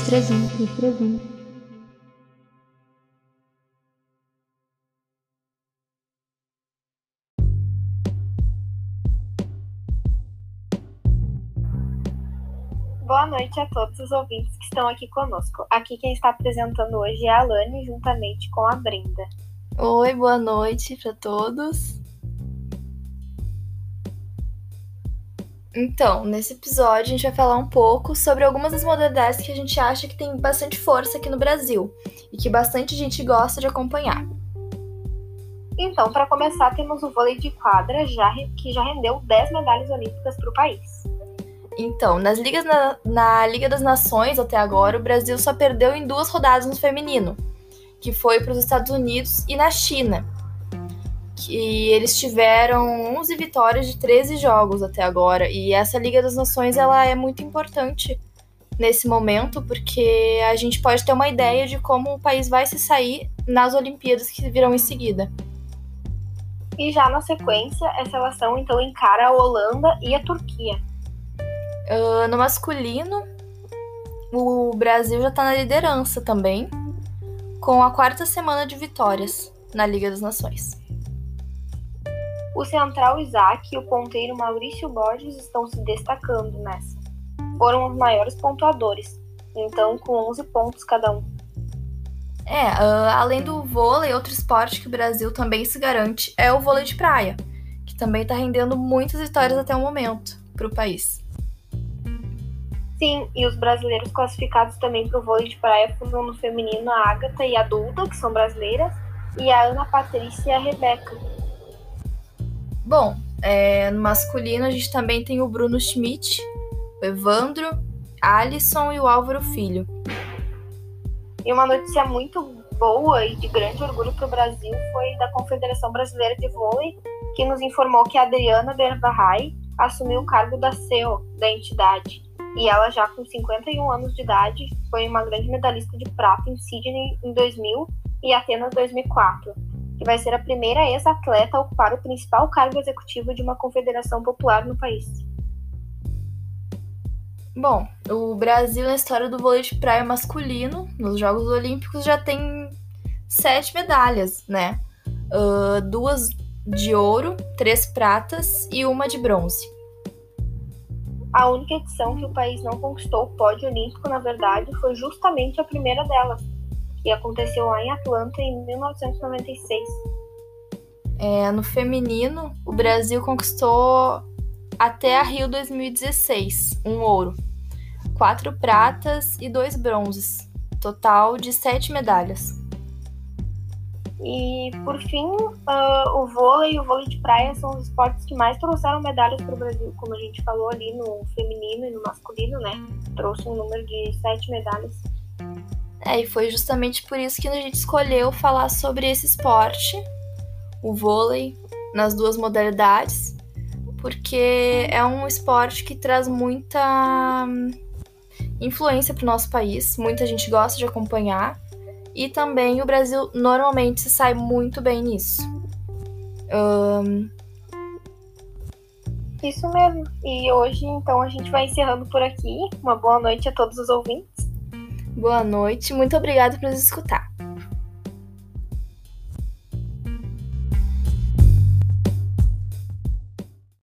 presunto, presunto. Boa noite a todos os ouvintes que estão aqui conosco. Aqui quem está apresentando hoje é a Alane, juntamente com a Brenda. Oi, boa noite para todos. Então, nesse episódio a gente vai falar um pouco sobre algumas das modalidades que a gente acha que tem bastante força aqui no Brasil e que bastante gente gosta de acompanhar. Então, para começar, temos o vôlei de quadra, já, que já rendeu 10 medalhas olímpicas para o país. Então, nas ligas na, na Liga das Nações até agora, o Brasil só perdeu em duas rodadas no feminino, que foi para os Estados Unidos e na China. Que eles tiveram 11 vitórias de 13 jogos até agora, e essa Liga das Nações ela é muito importante nesse momento, porque a gente pode ter uma ideia de como o país vai se sair nas Olimpíadas que virão em seguida. E já na sequência, essa relação então encara a Holanda e a Turquia. Uh, no masculino, o Brasil já está na liderança também, com a quarta semana de vitórias na Liga das Nações. O central Isaac e o ponteiro Maurício Borges estão se destacando nessa. Foram os maiores pontuadores, então com 11 pontos cada um. É, uh, além do vôlei, outro esporte que o Brasil também se garante é o vôlei de praia, que também está rendendo muitas vitórias até o momento para o país. Sim, e os brasileiros classificados também para o vôlei de praia foram no feminino a Agatha e a Duda, que são brasileiras, e a Ana Patrícia e a Rebeca. Bom, é, no masculino a gente também tem o Bruno Schmidt, o Evandro, Alisson e o Álvaro Filho. E uma notícia muito boa e de grande orgulho para o Brasil foi da Confederação Brasileira de Vôlei, que nos informou que a Adriana Berbarrai assumiu o cargo da CEO da entidade e ela já com 51 anos de idade foi uma grande medalhista de prata em Sydney em 2000 e Atenas 2004, que vai ser a primeira ex-atleta a ocupar o principal cargo executivo de uma confederação popular no país. Bom, o Brasil na história do vôlei de praia masculino, nos Jogos Olímpicos, já tem sete medalhas, né? Uh, duas de ouro, três pratas e uma de bronze. A única edição que o país não conquistou o pódio olímpico, na verdade, foi justamente a primeira delas, que aconteceu lá em Atlanta em 1996. É, no feminino, o Brasil conquistou até a Rio 2016 um ouro, quatro pratas e dois bronzes, total de sete medalhas. E, por fim, uh, o vôlei e o vôlei de praia são os esportes que mais trouxeram medalhas para o Brasil, como a gente falou ali no feminino e no masculino, né? Trouxe um número de sete medalhas. É, e foi justamente por isso que a gente escolheu falar sobre esse esporte, o vôlei, nas duas modalidades, porque é um esporte que traz muita hum, influência para o nosso país, muita gente gosta de acompanhar e também o Brasil normalmente se sai muito bem nisso. Um... Isso mesmo. E hoje, então, a gente vai encerrando por aqui. Uma boa noite a todos os ouvintes. Boa noite, muito obrigada por nos escutar.